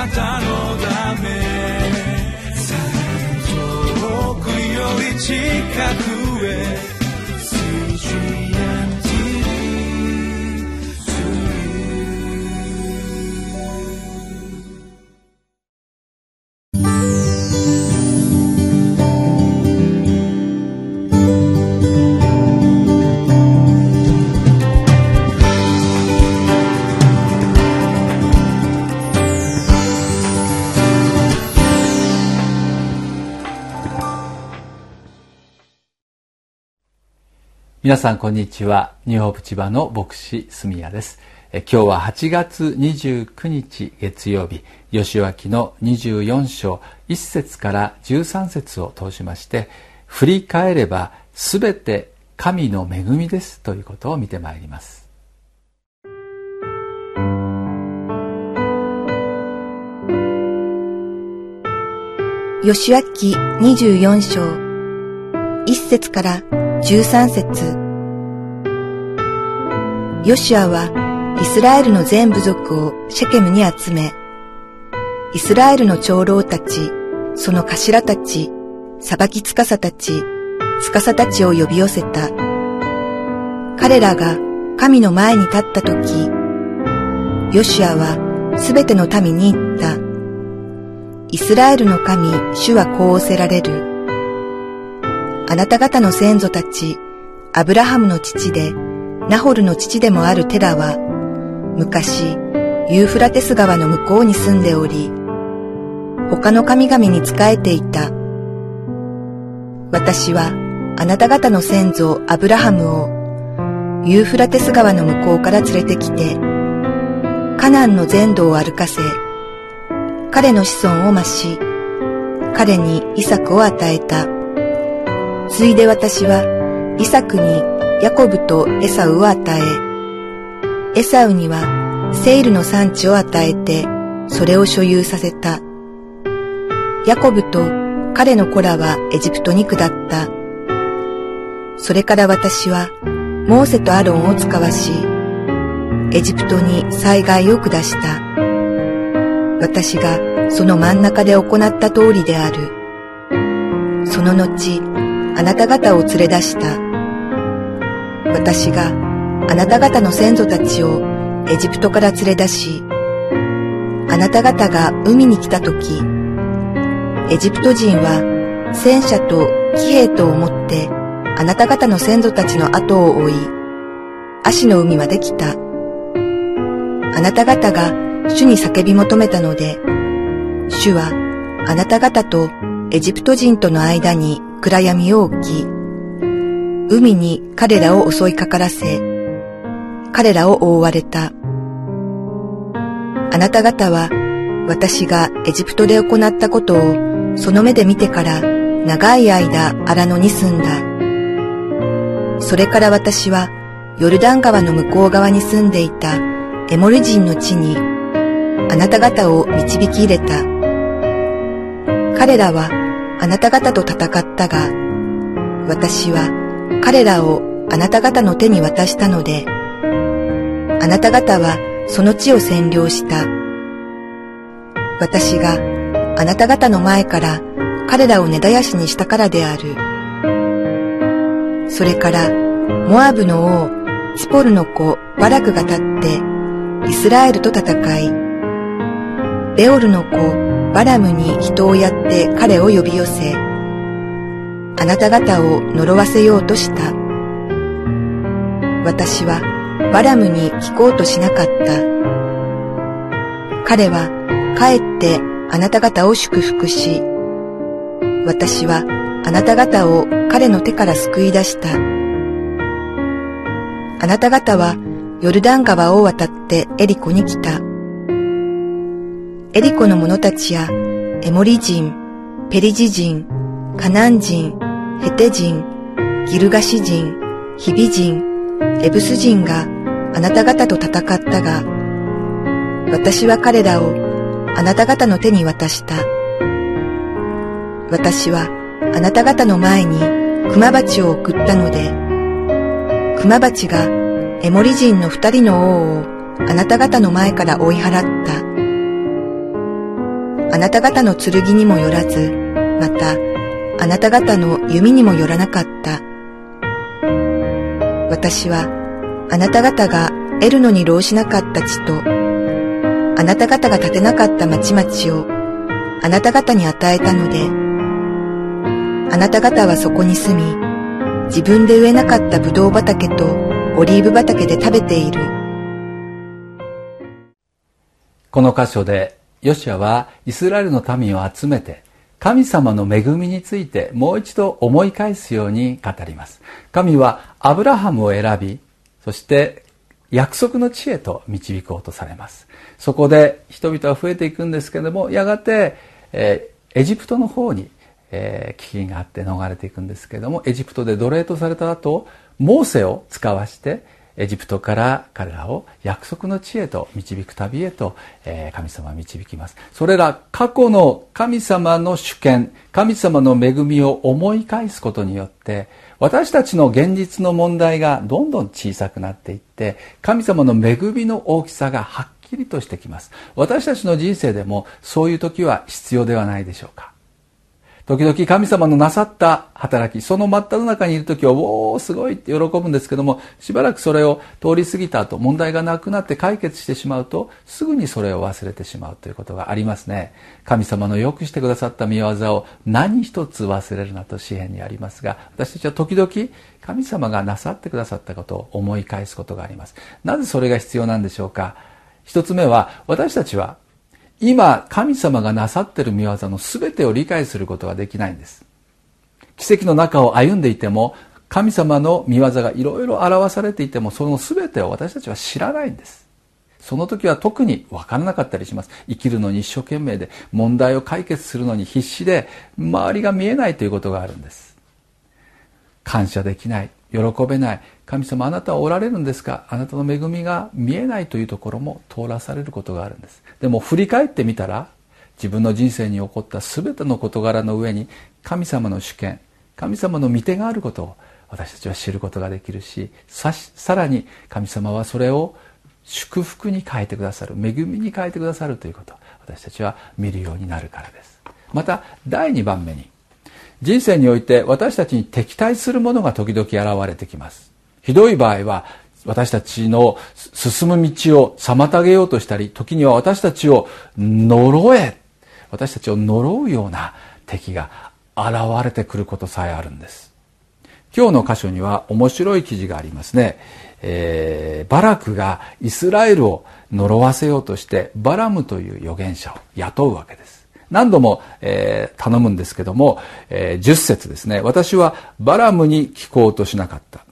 なたのため。遠くより近く。皆さんこんにちは。ニューホープ千葉の牧師住谷です。え今日は8月29日月曜日。吉脇の24章1節から13節を通しまして振り返ればすべて神の恵みですということを見てまいります。吉脇24章1節から13節ヨシアはイスラエルの全部族をシェケムに集め、イスラエルの長老たち、その頭たち、裁き司たち、司たちを呼び寄せた。彼らが神の前に立ったとき、ヨシアはすべての民に言った。イスラエルの神、主はこう仰せられる。あなた方の先祖たち、アブラハムの父で、ナホルの父でもあるテラは、昔、ユーフラテス川の向こうに住んでおり、他の神々に仕えていた。私は、あなた方の先祖アブラハムを、ユーフラテス川の向こうから連れてきて、カナンの全土を歩かせ、彼の子孫を増し、彼にイサクを与えた。ついで私は、イサクにヤコブとエサウを与え、エサウにはセイルの産地を与えて、それを所有させた。ヤコブと彼の子らはエジプトに下った。それから私は、モーセとアロンを使わし、エジプトに災害を下した。私がその真ん中で行った通りである。その後、あなた方を連れ出した。私があなた方の先祖たちをエジプトから連れ出し、あなた方が海に来た時、エジプト人は戦車と騎兵とを持ってあなた方の先祖たちの後を追い、足の海まで来た。あなた方が主に叫び求めたので、主はあなた方とエジプト人との間に暗闇を置き、海に彼らを襲いかからせ、彼らを覆われた。あなた方は私がエジプトで行ったことをその目で見てから長い間荒野に住んだ。それから私はヨルダン川の向こう側に住んでいたエモル人の地にあなた方を導き入れた。彼らはあなた方と戦ったが、私は彼らをあなた方の手に渡したので、あなた方はその地を占領した。私があなた方の前から彼らを根絶やしにしたからである。それから、モアブの王、スポルの子、バラクが立って、イスラエルと戦い、ベオルの子、バラムに人をやって彼を呼び寄せ、あなた方を呪わせようとした。私はバラムに聞こうとしなかった。彼は帰ってあなた方を祝福し、私はあなた方を彼の手から救い出した。あなた方はヨルダン川を渡ってエリコに来た。エリコの者たちやエモリ人、ペリジ人、カナン人、ヘテ人、ギルガシ人、ヒビ人、エブス人があなた方と戦ったが、私は彼らをあなた方の手に渡した。私はあなた方の前に熊鉢を送ったので、熊鉢がエモリ人の二人の王をあなた方の前から追い払った。あなた方の剣にもよらず、また、あなた方の弓にもよらなかった。私は、あなた方が得るのに労しなかった地と、あなた方が建てなかった町々を、あなた方に与えたので、あなた方はそこに住み、自分で植えなかったブドウ畑とオリーブ畑で食べている。この箇所で、ヨシアはイスラエルの民を集めて、神様の恵みについてもう一度思い返すように語ります。神はアブラハムを選び、そして約束の地へと導こうとされます。そこで人々は増えていくんですけれども、やがて、えー、エジプトの方に、えー、危機があって逃れていくんですけれども、エジプトで奴隷とされた後、モーセを使わして、エジプトから彼らを約束の地へと導く旅へと、え、神様は導きます。それら過去の神様の主権、神様の恵みを思い返すことによって、私たちの現実の問題がどんどん小さくなっていって、神様の恵みの大きさがはっきりとしてきます。私たちの人生でもそういう時は必要ではないでしょうか。時々神様のなさった働き、その真っ只中にいる時は、おー、すごいって喜ぶんですけども、しばらくそれを通り過ぎた後、問題がなくなって解決してしまうと、すぐにそれを忘れてしまうということがありますね。神様のよくしてくださった見業を何一つ忘れるなと詩篇にありますが、私たちは時々神様がなさってくださったことを思い返すことがあります。なぜそれが必要なんでしょうか？一つ目は、私たちは今、神様がなさっている見業の全てを理解することができないんです。奇跡の中を歩んでいても、神様の見業がいろいろ表されていても、その全てを私たちは知らないんです。その時は特に分からなかったりします。生きるのに一生懸命で、問題を解決するのに必死で、周りが見えないということがあるんです。感謝できない。喜べない。神様あなたはおられるんですか？あなたの恵みが見えないというところも通らされることがあるんです。でも振り返ってみたら自分の人生に起こった全ての事柄の上に神様の主権神様の御手があることを私たちは知ることができるしさらに神様はそれを祝福に変えてくださる恵みに変えてくださるということ私たちは見るようになるからです。また第2番目に人生において私たちに敵対するものが時々現れてきます。ひどい場合は私たちの進む道を妨げようとしたり、時には私たちを呪え、私たちを呪うような敵が現れてくることさえあるんです。今日の箇所には面白い記事がありますね。えー、バラクがイスラエルを呪わせようとしてバラムという預言者を雇うわけです。何度も、えー、頼むんですけども、えー、10節ですね。私はバラムに聞こうとしなかった。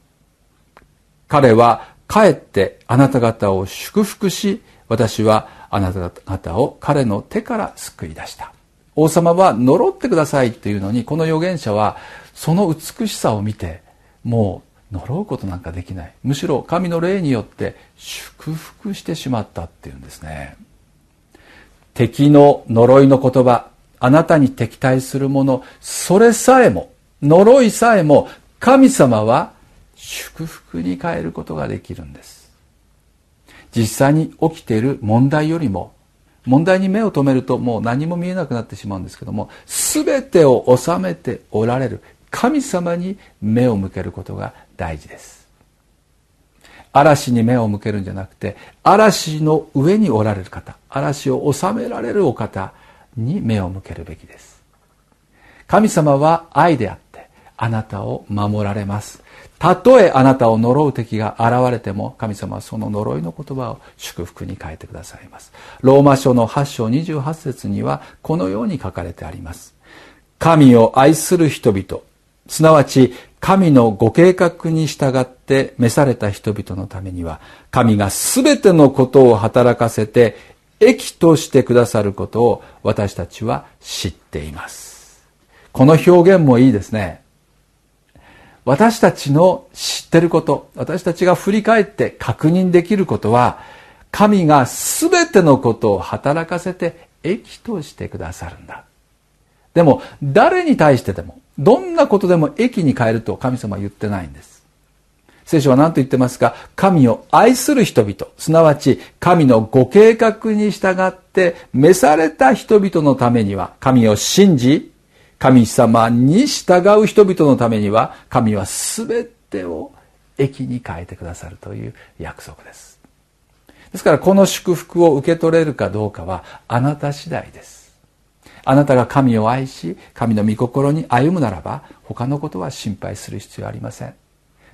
彼は帰ってあなた方を祝福し、私はあなた方を彼の手から救い出した。王様は呪ってくださいっていうのに、この預言者はその美しさを見て、もう呪うことなんかできない。むしろ神の霊によって祝福してしまったっていうんですね。敵の呪いの言葉、あなたに敵対するもの、それさえも、呪いさえも、神様は祝福に変えることができるんです。実際に起きている問題よりも、問題に目を留めるともう何も見えなくなってしまうんですけども、すべてを収めておられる神様に目を向けることが大事です。嵐に目を向けるんじゃなくて嵐の上におられる方嵐を治められるお方に目を向けるべきです。神様は愛であってあなたを守られます。たとえあなたを呪う敵が現れても神様はその呪いの言葉を祝福に変えてくださいます。ローマ書の8章28節にはこのように書かれてあります。神を愛する人々すなわち神のご計画に従って召された人々のためには、神が全てのことを働かせて、益としてくださることを私たちは知っています。この表現もいいですね。私たちの知ってること、私たちが振り返って確認できることは、神が全てのことを働かせて益としてくださるんだ。でも、誰に対してでも、どんなことでも益に変えると神様は言ってないんです。聖書は何と言ってますか？神を愛する人々、すなわち神のご計画に従って召された人々のためには、神を信じ、神様に従う人々のためには、神は全てを益に変えてくださるという約束です。ですからこの祝福を受け取れるかどうかはあなた次第です。あなたが神を愛し、神の御心に歩むならば、他のことは心配する必要ありません。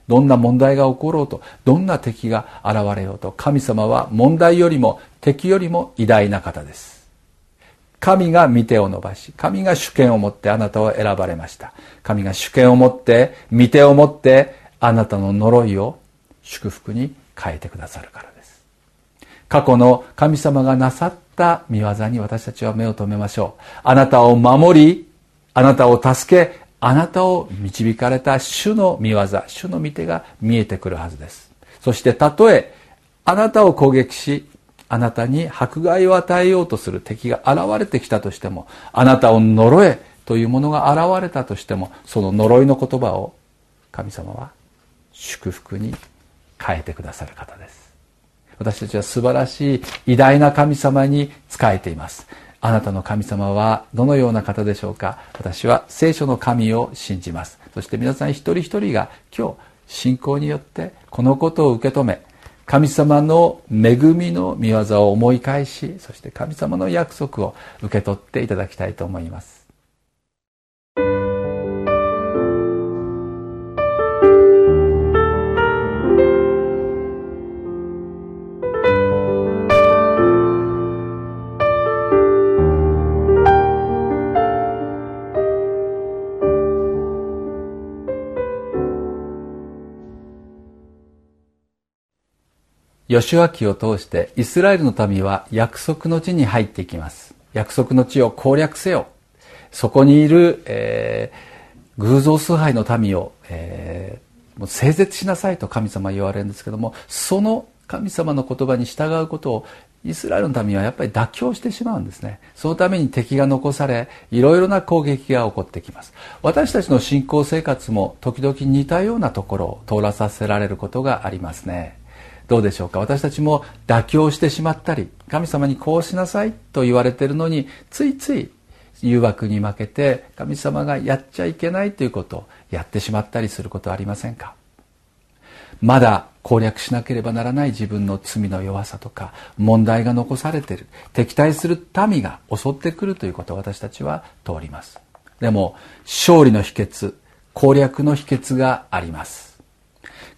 どんな問題が起ころうと、どんな敵が現れようと、神様は問題よりも敵よりも偉大な方です。神が御手を伸ばし、神が主権を持ってあなたを選ばれました。神が主権を持って、御手を持って、あなたの呪いを祝福に変えてくださるからです。過去の神様がなさった見業に私たちは目を留めましょう。あなたを守り、あなたを助け、あなたを導かれた主の見業、主の御手が見えてくるはずです。そしてたとえあなたを攻撃し、あなたに迫害を与えようとする敵が現れてきたとしても、あなたを呪えというものが現れたとしても、その呪いの言葉を神様は祝福に変えてくださる方です。私たちは素晴らしい偉大な神様に仕えています。あなたの神様はどのような方でしょうか？私は聖書の神を信じます。そして皆さん一人一人が今日信仰によってこのことを受け止め神様の恵みの御業を思い返しそして神様の約束を受け取っていただきたいと思います。吉脇を通してイスラエルの民は約束の地に入っていきます。約束の地を攻略せよ。そこにいる、えー、偶像崇拝の民を、えー、もう整絶しなさいと神様は言われるんですけども、その神様の言葉に従うことをイスラエルの民はやっぱり妥協してしまうんですね。そのために敵が残され、いろいろな攻撃が起こってきます。私たちの信仰生活も時々似たようなところを通らさせられることがありますね。どうでしょうか？私たちも妥協してしまったり神様にこうしなさいと言われてるのについつい誘惑に負けて神様がやっちゃいけないということをやってしまったりすることはありませんか？まだ攻略しなければならない自分の罪の弱さとか問題が残されている敵対する民が襲ってくるということを私たちは通ります。でも勝利の秘訣攻略の秘訣があります。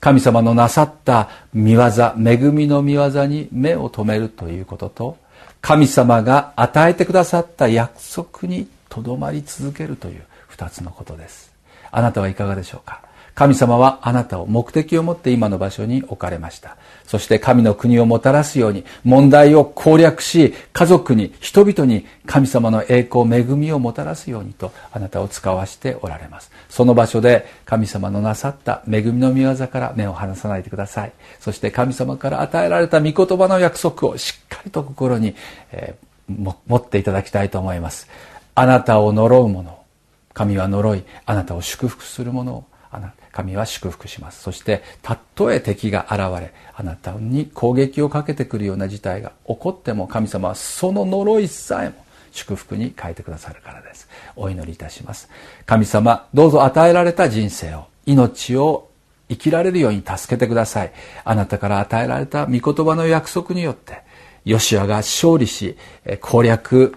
神様のなさった見業、恵みの見業に目を留めるということと、神様が与えてくださった約束にとどまり続けるという二つのことです。あなたはいかがでしょうか？神様はあなたを目的を持って今の場所に置かれました。そして神の国をもたらすように問題を攻略し、家族に、人々に神様の栄光、恵みをもたらすようにとあなたを使わしておられます。その場所で神様のなさった恵みの御業から目を離さないでください。そして神様から与えられた御言葉の約束をしっかりと心に、えー、持っていただきたいと思います。あなたを呪う者、神は呪い、あなたを祝福する者をあなた神は祝福します。そして、たとえ敵が現れ、あなたに攻撃をかけてくるような事態が起こっても、神様はその呪いさえも祝福に変えてくださるからです。お祈りいたします。神様、どうぞ与えられた人生を、命を生きられるように助けてください。あなたから与えられた御言葉の約束によって、ヨシアが勝利し、攻略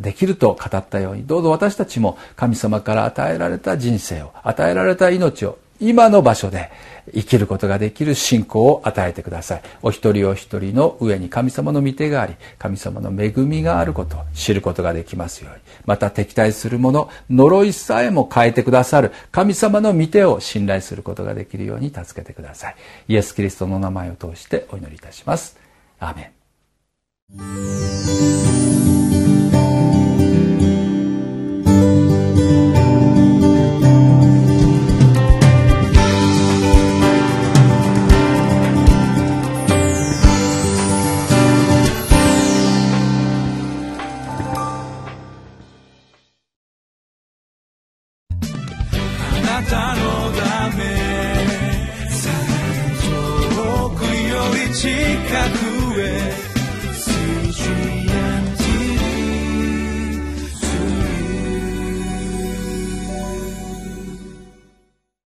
できると語ったように、どうぞ私たちも神様から与えられた人生を、与えられた命を今の場所で生きることができる信仰を与えてください。お一人お一人の上に神様の御手があり、神様の恵みがあることを知ることができますように。また敵対する者、呪いさえも変えてくださる神様の御手を信頼することができるように助けてください。イエス・キリストの名前を通してお祈りいたします。アーメン。